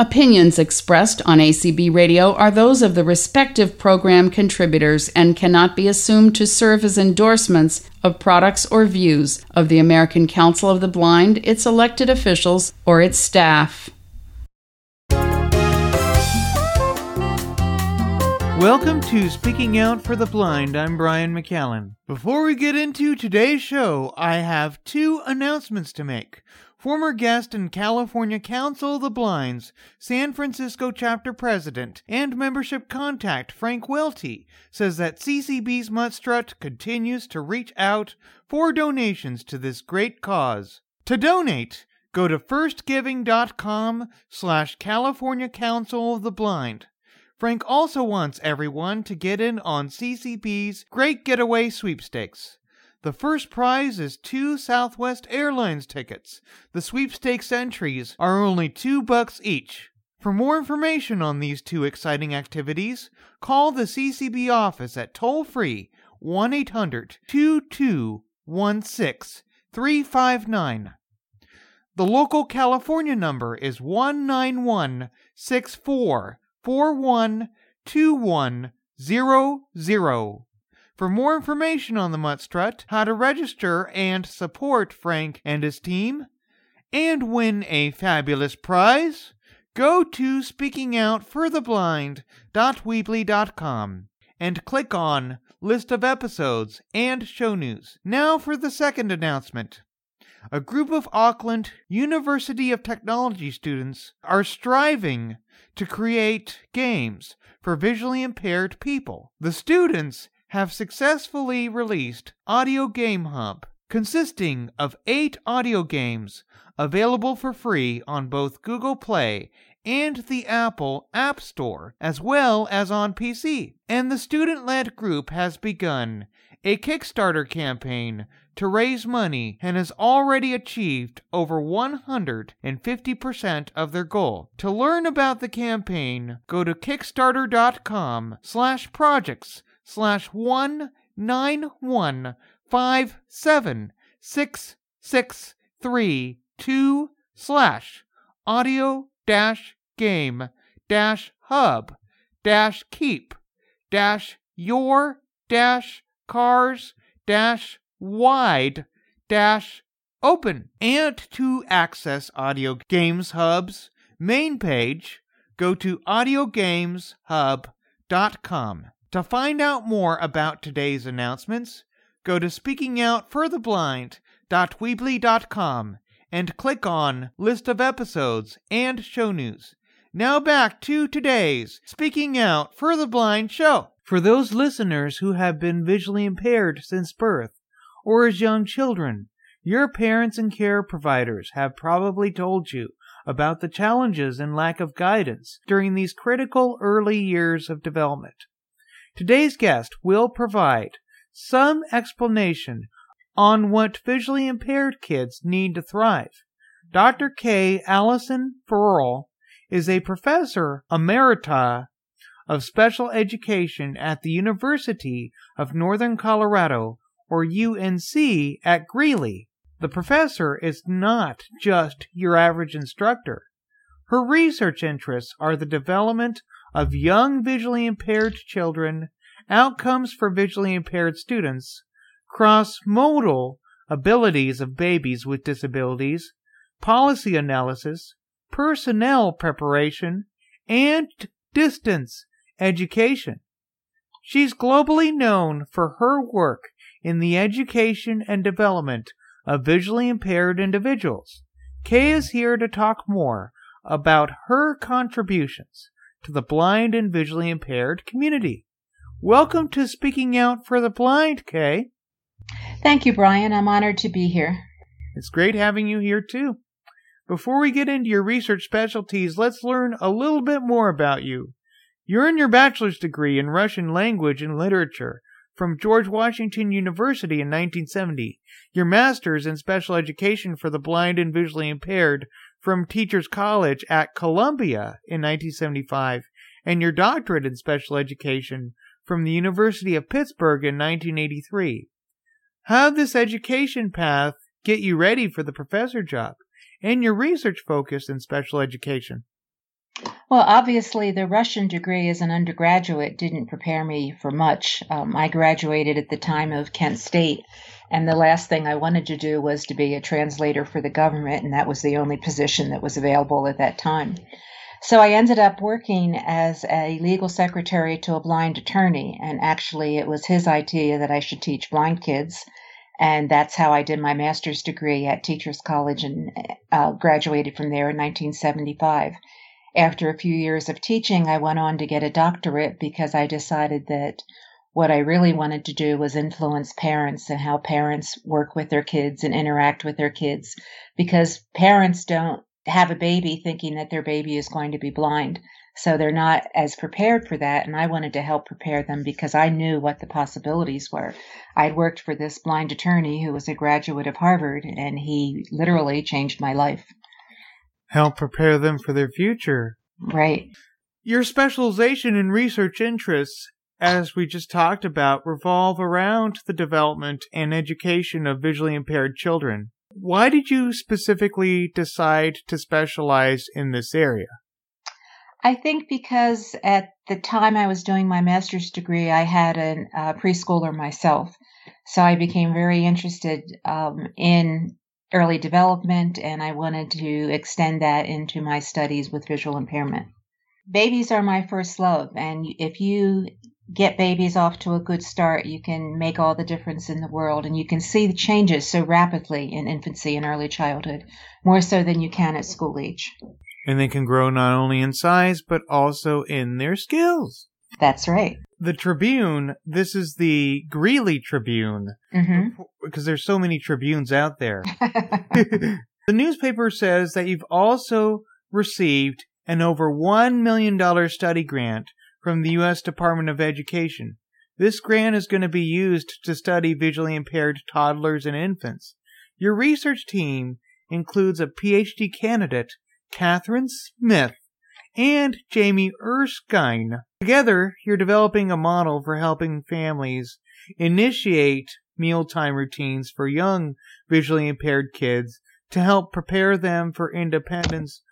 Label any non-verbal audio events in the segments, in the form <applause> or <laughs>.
Opinions expressed on ACB Radio are those of the respective program contributors and cannot be assumed to serve as endorsements of products or views of the American Council of the Blind, its elected officials, or its staff. Welcome to Speaking Out for the Blind. I'm Brian McCallan. Before we get into today's show, I have two announcements to make. Former guest and California Council of the Blind's San Francisco chapter president and membership contact Frank Welty says that CCB's Muttstrut continues to reach out for donations to this great cause. To donate, go to firstgiving.com slash California Council of the Blind. Frank also wants everyone to get in on CCB's Great Getaway Sweepstakes. The first prize is two Southwest Airlines tickets. The sweepstakes entries are only two bucks each. For more information on these two exciting activities, call the CCB office at toll free 1 800 2216 359. The local California number is 191 64 212100. For more information on the Muttstrut, how to register and support Frank and his team, and win a fabulous prize, go to speakingoutfortheblind.weebly.com and click on List of Episodes and Show News. Now for the second announcement. A group of Auckland University of Technology students are striving to create games for visually impaired people. The students have successfully released Audio Game Hub, consisting of eight audio games available for free on both Google Play and the Apple App Store, as well as on PC. And the student led group has begun a Kickstarter campaign to raise money and has already achieved over 150% of their goal. To learn about the campaign, go to kickstarter.com slash one nine one five seven six six three two slash audio dash game dash hub dash keep dash your dash cars dash wide dash open. And to access audio games hub's main page go to audiogameshub.com to find out more about today's announcements, go to speakingoutfortheblind.weebly.com and click on List of Episodes and Show News. Now back to today's Speaking Out for the Blind show. For those listeners who have been visually impaired since birth, or as young children, your parents and care providers have probably told you about the challenges and lack of guidance during these critical early years of development. Today's guest will provide some explanation on what visually impaired kids need to thrive. Dr. Kay Alicyn Ferrell is a professor emerita of special education at the University of Northern Colorado, or UNC, at Greeley. The professor is not just your average instructor. Her research interests are the development of young visually impaired children, outcomes for visually impaired students, cross modal abilities of babies with disabilities, policy analysis, personnel preparation, and distance education. She's globally known for her work in the education and development of visually impaired individuals. Kay is here to talk more about her contributions to the blind and visually impaired community. Welcome to Speaking Out for the Blind, Kay. Thank you, Brian. I'm honored to be here. It's great having you here, too. Before we get into your research specialties, let's learn a little bit more about you. You earned your bachelor's degree in Russian language and literature from George Washington University in 1970, your master's in special education for the blind and visually impaired from Teachers College at Columbia in 1975, and your doctorate in special education from the University of Pittsburgh in 1983. How did this education path get you ready for the professor job and your research focus in special education? Well, obviously, the Russian degree as an undergraduate didn't prepare me for much. Um, I graduated at the time of Kent State, and the last thing I wanted to do was to be a translator for the government, and that was the only position that was available at that time. So I ended up working as a legal secretary to a blind attorney, and actually, it was his idea that I should teach blind kids. And that's how I did my master's degree at Teachers College and uh, graduated from there in 1975. After a few years of teaching, I went on to get a doctorate because I decided that what I really wanted to do was influence parents and how parents work with their kids and interact with their kids because parents don't have a baby thinking that their baby is going to be blind. So they're not as prepared for that. And I wanted to help prepare them because I knew what the possibilities were. I'd worked for this blind attorney who was a graduate of Harvard, and he literally changed my life. Help prepare them for their future. Right. Your specialization and research interests, as we just talked about, revolve around the development and education of visually impaired children. Why did you specifically decide to specialize in this area? I think because at the time I was doing my master's degree, I had a uh, preschooler myself. So I became very interested um, in early development and I wanted to extend that into my studies with visual impairment. Babies are my first love, and if you get babies off to a good start, you can make all the difference in the world and you can see the changes so rapidly in infancy and early childhood, more so than you can at school age and they can grow not only in size but also in their skills. That's right. The Tribune, this is the Greeley Tribune, mm-hmm. because there's so many Tribunes out there. <laughs> <laughs> the newspaper says that you've also received an over $1 million study grant from the U.S. Department of Education. This grant is going to be used to study visually impaired toddlers and infants. Your research team includes a PhD candidate Catherine Smith, and Jamie Erskine. Together, you're developing a model for helping families initiate mealtime routines for young visually impaired kids to help prepare them for independence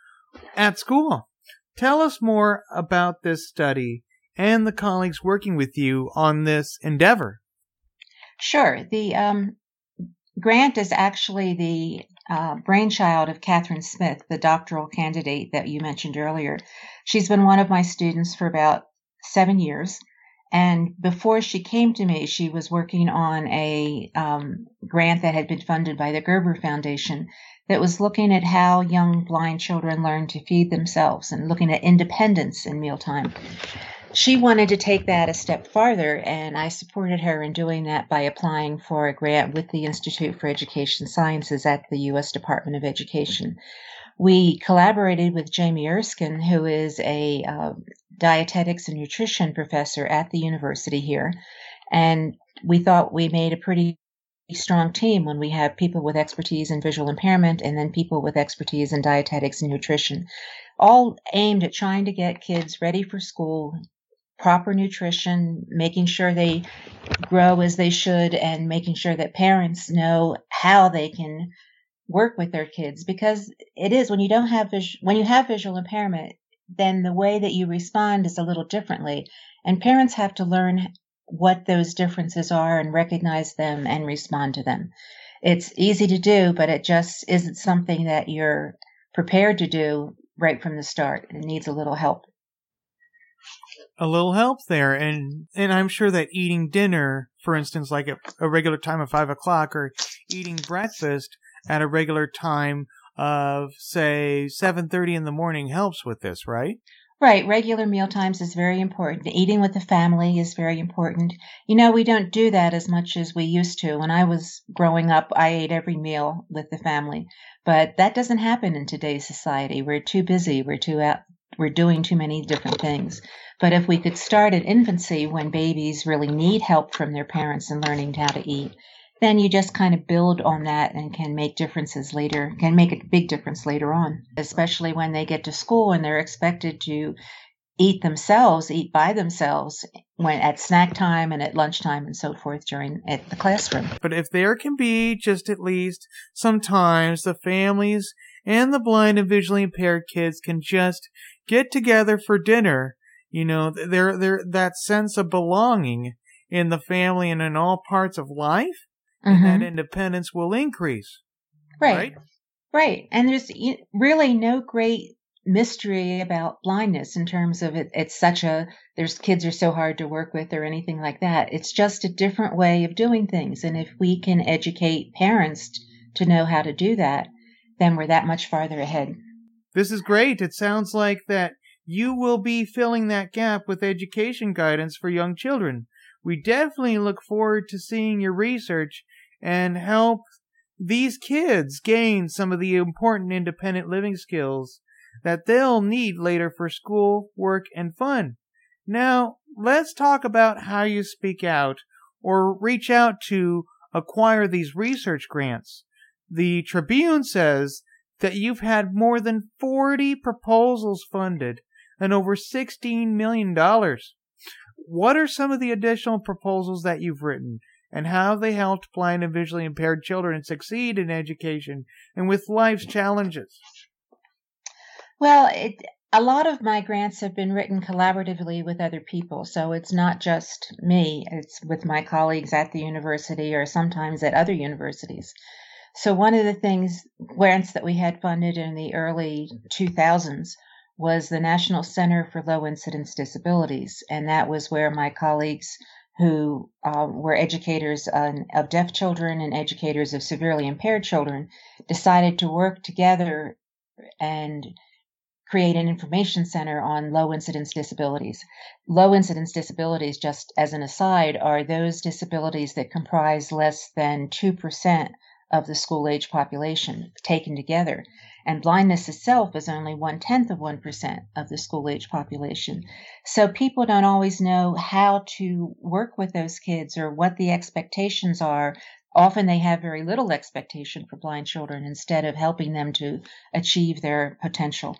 at school. Tell us more about this study and the colleagues working with you on this endeavor. Sure. The um, grant is actually the uh, brainchild of Catherine Smith, the doctoral candidate that you mentioned earlier. She's been one of my students for about seven years. And before she came to me, she was working on a um, grant that had been funded by the Gerber Foundation that was looking at how young blind children learn to feed themselves and looking at independence in mealtime she wanted to take that a step farther, and I supported her in doing that by applying for a grant with the Institute for Education Sciences at the U.S. Department of Education. We collaborated with Jamie Erskine, who is a uh, dietetics and nutrition professor at the university here, and we thought we made a pretty strong team when we have people with expertise in visual impairment and then people with expertise in dietetics and nutrition, all aimed at trying to get kids ready for school proper nutrition, making sure they grow as they should, and making sure that parents know how they can work with their kids. Because it is when you don't have vis- when you have visual impairment then the way that you respond is a little differently. And parents have to learn what those differences are and recognize them and respond to them. It's easy to do but it just isn't something that you're prepared to do right from the start. It needs a little help a little help there. And, and I'm sure that eating dinner, for instance, like at a regular time of five o'clock or eating breakfast at a regular time of say 7.30 in the morning helps with this, right? Right. Regular meal times is very important. Eating with the family is very important. You know, we don't do that as much as we used to. When I was growing up, I ate every meal with the family. But that doesn't happen in today's society. We're too busy. We're too out, we're doing too many different things. But if we could start at infancy when babies really need help from their parents in learning how to eat, then you just kind of build on that and can make differences later, can make a big difference later on, especially when they get to school and they're expected to eat themselves, eat by themselves when at snack time and at lunchtime and so forth during at the classroom. But if there can be just at least sometimes the families and the blind and visually impaired kids can just get together for dinner. You know, they're, they're, that sense of belonging in the family and in all parts of life, mm-hmm. and that mm-hmm. independence will increase. Right. right. Right. And there's really no great mystery about blindness in terms of it, it's such a there's kids are so hard to work with or anything like that it's just a different way of doing things and if we can educate parents to know how to do that then we're that much farther ahead this is great it sounds like that you will be filling that gap with education guidance for young children we definitely look forward to seeing your research and help these kids gain some of the important independent living skills that they'll need later for school, work, and fun. Now, let's talk about how you speak out or reach out to acquire these research grants. The Tribune says that you've had more than 40 proposals funded and over $16 million. What are some of the additional proposals that you've written and how they helped blind and visually impaired children succeed in education and with life's challenges? Well, it, a lot of my grants have been written collaboratively with other people. So it's not just me, it's with my colleagues at the university or sometimes at other universities. So one of the things, grants that we had funded in the early 2000s was the National Center for Low Incidence Disabilities. And that was where my colleagues who uh, were educators of deaf children and educators of severely impaired children decided to work together and create an information center on low incidence disabilities. Low incidence disabilities, just as an aside, are those disabilities that comprise less than 2% of the school age population taken together. And blindness itself is only one tenth of 1% of the school age population. So people don't always know how to work with those kids or what the expectations are often they have very little expectation for blind children instead of helping them to achieve their potential.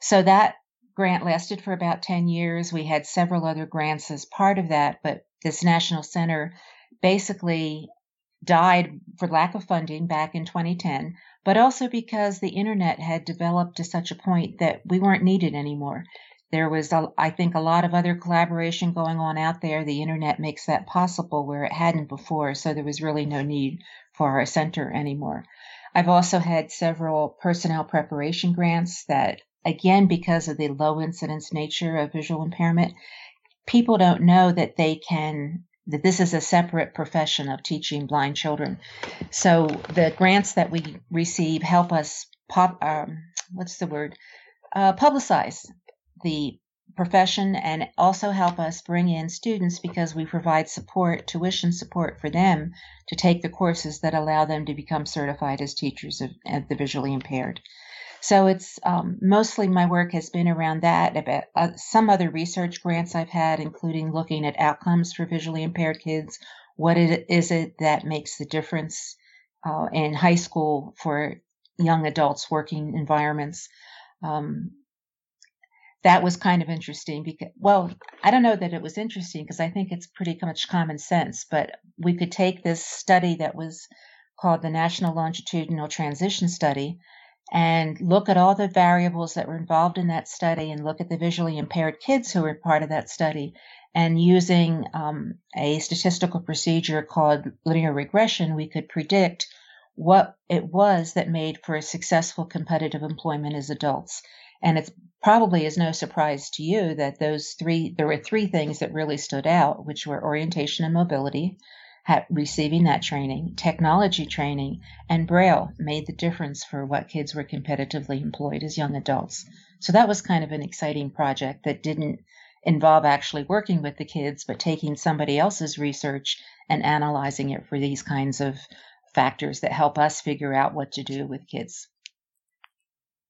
So that grant lasted for about 10 years. We had several other grants as part of that, but this National Center basically died for lack of funding back in 2010, but also because the internet had developed to such a point that we weren't needed anymore. There was, I think, a lot of other collaboration going on out there. The internet makes that possible where it hadn't before, so there was really no need for our center anymore. I've also had several personnel preparation grants that again, because of the low incidence nature of visual impairment, people don't know that they can that this is a separate profession of teaching blind children. So the grants that we receive help us pop. Um, what's the word? Uh, publicize the profession and also help us bring in students because we provide support, tuition support for them to take the courses that allow them to become certified as teachers of, of the visually impaired. So it's um, mostly my work has been around that, about uh, some other research grants I've had, including looking at outcomes for visually impaired kids. What it, is it that makes the difference uh, in high school for young adults working environments? Um, that was kind of interesting because, well, I don't know that it was interesting because I think it's pretty much common sense, but we could take this study that was called the National Longitudinal Transition Study and look at all the variables that were involved in that study and look at the visually impaired kids who were part of that study and using um, a statistical procedure called linear regression we could predict what it was that made for a successful competitive employment as adults. And it probably is no surprise to you that those three there were three things that really stood out which were orientation and mobility receiving that training, technology training, and Braille made the difference for what kids were competitively employed as young adults. So that was kind of an exciting project that didn't involve actually working with the kids, but taking somebody else's research and analyzing it for these kinds of factors that help us figure out what to do with kids.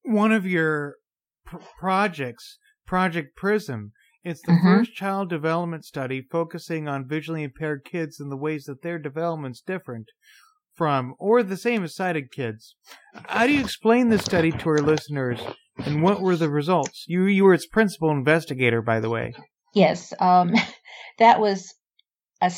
One of your pr- projects, Project Prism, it's the mm-hmm. first child development study focusing on visually impaired kids and the ways that their development's different from or the same as sighted kids. How do you explain this study to our listeners and what were the results? You you were its principal investigator, by the way. Yes, um, <laughs> that was a,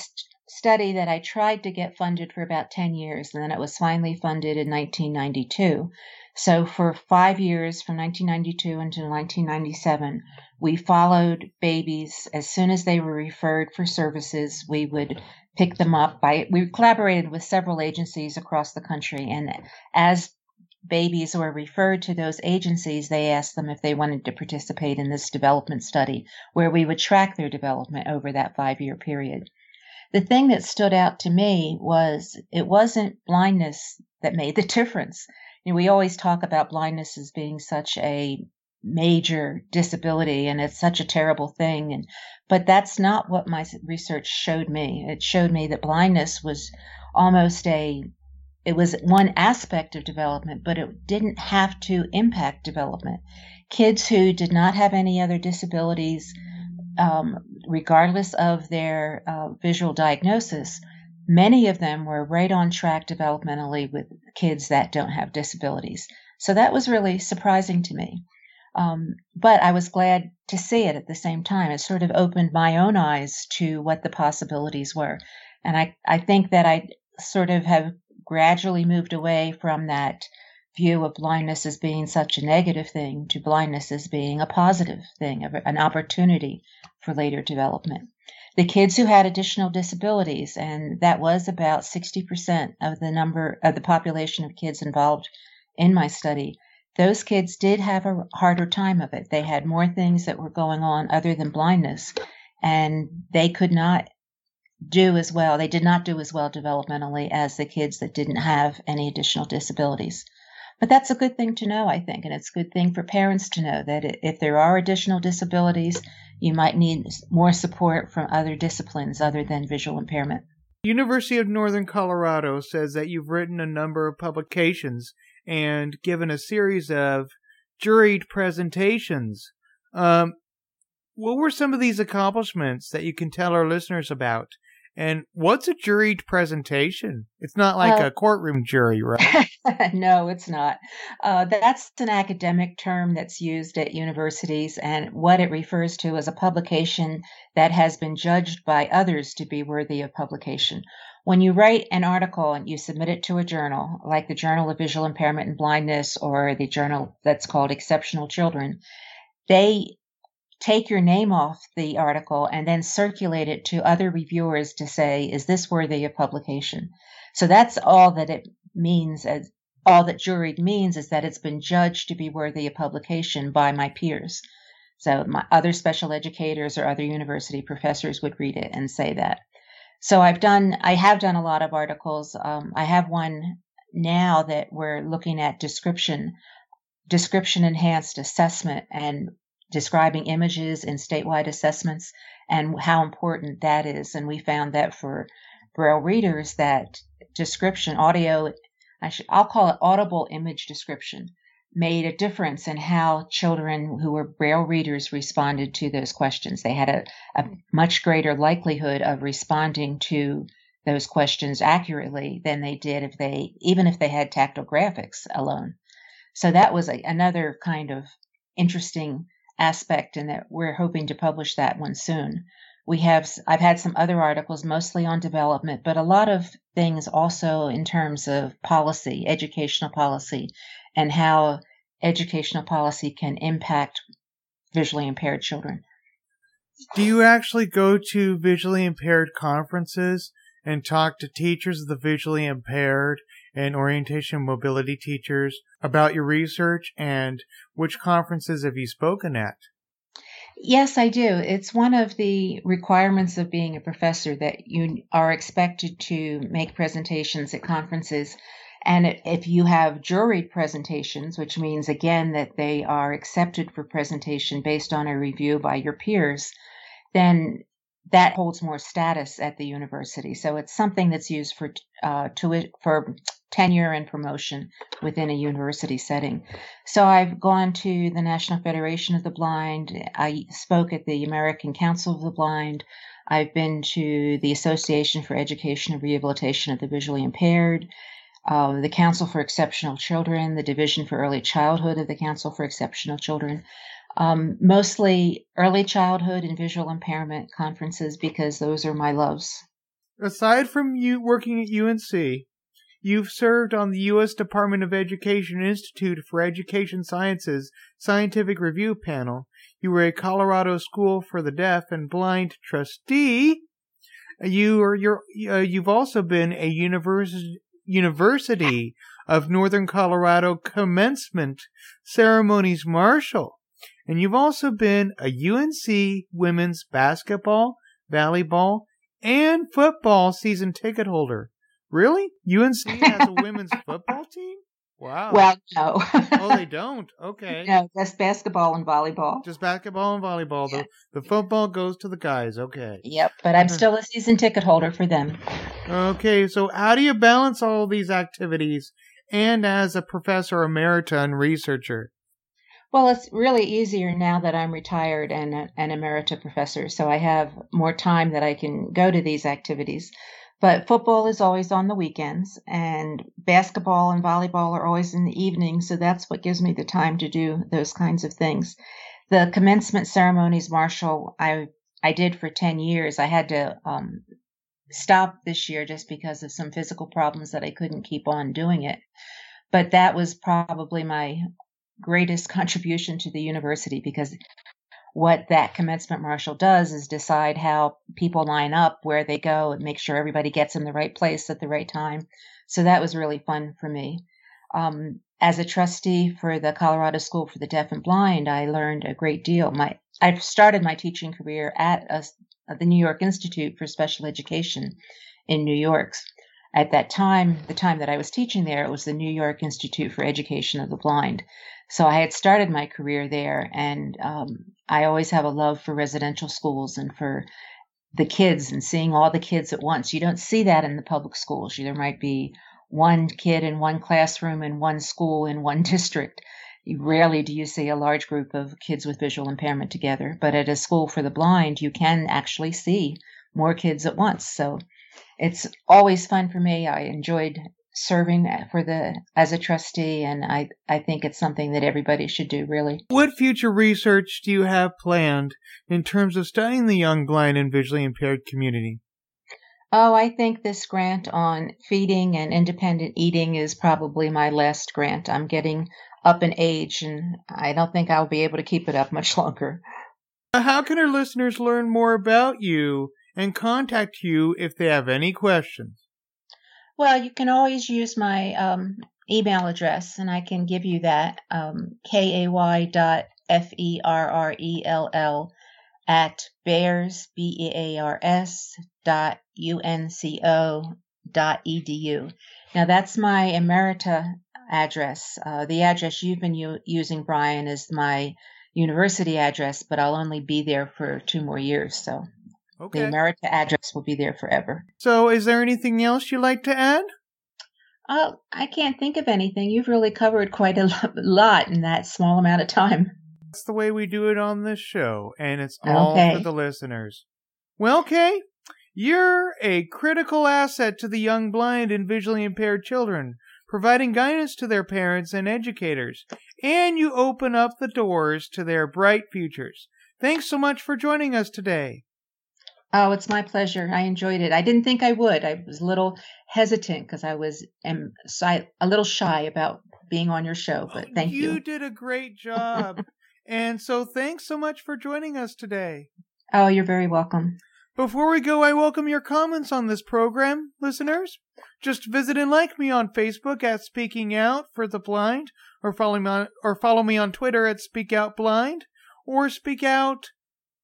study that I tried to get funded for about 10 years, and then it was finally funded in 1992. So for five years, from 1992 until 1997, we followed babies as soon as they were referred for services. We would pick them up by, we collaborated with several agencies across the country. And as babies were referred to those agencies, they asked them if they wanted to participate in this development study, where we would track their development over that five year period. The thing that stood out to me was it wasn't blindness that made the <laughs> difference. You know, we always talk about blindness as being such a major disability and it's such a terrible thing and but that's not what my research showed me it showed me that blindness was almost a it was one aspect of development but it didn't have to impact development kids who did not have any other disabilities um, regardless of their uh, visual diagnosis many of them were right on track developmentally with kids that don't have disabilities so that was really surprising to me um, but I was glad to see it at the same time. It sort of opened my own eyes to what the possibilities were. And I, I think that I sort of have gradually moved away from that view of blindness as being such a negative thing to blindness as being a positive thing, an opportunity for later development. The kids who had additional disabilities, and that was about 60% of the number of the population of kids involved in my study, those kids did have a harder time of it. They had more things that were going on other than blindness, and they could not do as well. They did not do as well developmentally as the kids that didn't have any additional disabilities. But that's a good thing to know, I think, and it's a good thing for parents to know that if there are additional disabilities, you might need more support from other disciplines other than visual impairment. University of Northern Colorado says that you've written a number of publications and given a series of juried presentations. Um, what were some of these accomplishments that you can tell our listeners about? And what's a juried presentation? It's not like uh, a courtroom jury, right? <laughs> no, it's not. Uh, that's an academic term that's used at universities, and what it refers to is a publication that has been judged by others to be worthy of publication. When you write an article and you submit it to a journal, like the Journal of Visual Impairment and Blindness or the journal that's called Exceptional Children, they take your name off the article and then circulate it to other reviewers to say, is this worthy of publication? So that's all that it means as all that juried means is that it's been judged to be worthy of publication by my peers. So my other special educators or other university professors would read it and say that. So I've done, I have done a lot of articles. Um, I have one now that we're looking at description, description enhanced assessment and describing images in statewide assessments and how important that is. And we found that for Braille readers, that description, audio, I should, I'll call it audible image description, made a difference in how children who were Braille readers responded to those questions. They had a, a much greater likelihood of responding to those questions accurately than they did if they, even if they had tactile graphics alone. So that was a, another kind of interesting aspect, and that we're hoping to publish that one soon. We have, I've had some other articles mostly on development, but a lot of things also in terms of policy, educational policy, and how educational policy can impact visually impaired children. Do you actually go to visually impaired conferences and talk to teachers of the visually impaired and orientation mobility teachers about your research and which conferences have you spoken at? Yes, I do. It's one of the requirements of being a professor that you are expected to make presentations at conferences and if you have juried presentations, which means again that they are accepted for presentation based on a review by your peers, then that holds more status at the university. So it's something that's used for uh, for tenure and promotion within a university setting. So I've gone to the National Federation of the Blind. I spoke at the American Council of the Blind. I've been to the Association for Education and Rehabilitation of the Visually Impaired uh, the Council for Exceptional Children, the Division for Early Childhood of the Council for Exceptional Children, um, mostly early childhood and visual impairment conferences because those are my loves. aside from you working at UNC, you've served on the U.S. Department of Education Institute for Education Sciences Scientific Review Panel. You were a Colorado School for the Deaf and Blind trustee. You are you're, uh, you've also been a university University of Northern Colorado commencement ceremonies marshal. And you've also been a UNC women's basketball, volleyball, and football season ticket holder. Really? UNC has a <laughs> women's football team? Wow. Well, no. oh, they <laughs> don't. Okay. No, just basketball and volleyball. Just basketball and volleyball. Yeah. The, the football goes to the guys. Okay. Yep, but I'm still a season ticket holder for them. Okay, so how do you balance all these activities and as a professor emerita and researcher? Well, it's really easier now that I'm retired and an emerita professor, so I have more time that I can go to these activities. But football is always on the weekends, and basketball and volleyball are always in the evening. So that's what gives me the time to do those kinds of things. The commencement ceremonies marshal, I I did for ten years. I had to um, stop this year just because of some physical problems that I couldn't keep on doing it. But that was probably my greatest <laughs> contribution to the university because what that commencement marshal does is decide how people line up, where they go, and make sure everybody gets in the right place at the right time. So that was really fun for me. Um, as a trustee for the Colorado School for the Deaf and Blind, I learned a great deal. My I started my teaching career at, a, at the New York Institute for Special Education in New York. At that time, the time that I was teaching there, it was the New York Institute for Education of the Blind. So I had started my career there, and um, I always have a love for residential schools and for the kids and seeing all the kids at once. You don't see that in the public schools. There might be one kid in one classroom in one school in one <laughs> district. Rarely do you see a large group of kids with visual impairment together. But at a school for the blind, you can actually see more kids at once. So it's always fun for me. I enjoyed serving for the as a trustee and I I think it's something that everybody should do really. What future research do you have planned in terms of studying the young blind and visually impaired community? Oh, I think this grant on feeding and independent eating is probably my last grant. I'm getting up in age and I don't think I'll be able to keep it up much <laughs> longer. Uh, how can our listeners learn more about you and contact you if they have any questions? Well, you can always use my um, email address, and I can give you that um, kay dot f e r r e l l at bears b e a r s dot u n c o dot edu. Now that's my emerita address. Uh, the address you've been u- using, Brian, is my university address, but I'll only be there for two more years. So Okay. The Emerita address will be there forever. So, is there anything else you'd like to add? Oh, I can't think of anything. You've really covered quite a lot in that small amount of time. That's the way we do it on this show, and it's all okay. for the listeners. Well, Kay, you're a critical asset to the young blind and visually impaired children, providing guidance to their parents and educators, and you open up the doors to their bright futures. Thanks so much for joining us today. Oh, it's my pleasure. I enjoyed it. I didn't think I would. I was a little hesitant because I was am, a little shy about being on your show, but oh, thank you. You did a great job. and so thanks so much for joining us today. Oh, you're very welcome. Before we go, I welcome your comments on this program, listeners. Just visit and like me on Facebook at Speaking Out for the Blind, or follow me on, or follow me on Twitter at Speak Out Blind, or Speak Out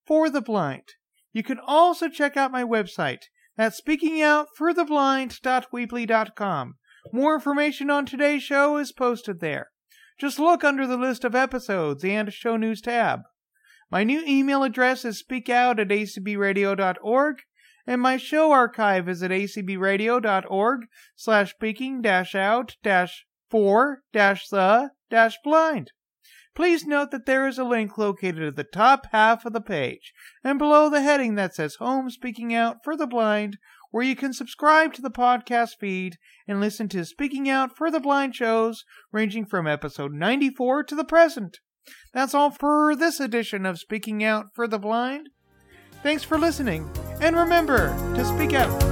for the Blind. You can also check out my website. That's speakingoutfortheblind.weebly.com. More information on today's show is posted there. Just look under the list of episodes and show news tab. My new email address is speakout at acbradio.org, and my show archive is at acbradio.org slash speaking dash out dash for dash the dash blind. Please note that there is a link located at the top half of the page and below the heading that says Home Speaking Out for the Blind, where you can subscribe to the podcast feed and listen to Speaking Out for the Blind shows ranging from episode 94 to the present. That's all for this edition of Speaking Out for the Blind. Thanks for listening, and remember to speak out.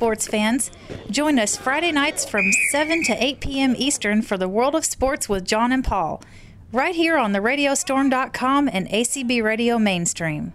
Sports fans! Join us Friday nights from 7 to 8 p.m. Eastern for the World of Sports with John and Paul, right here on the radiostorm.com and ACB Radio Mainstream.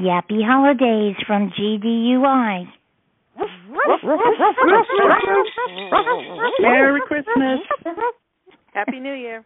Yappy Holidays from GDUI. Merry Christmas. Happy New Year.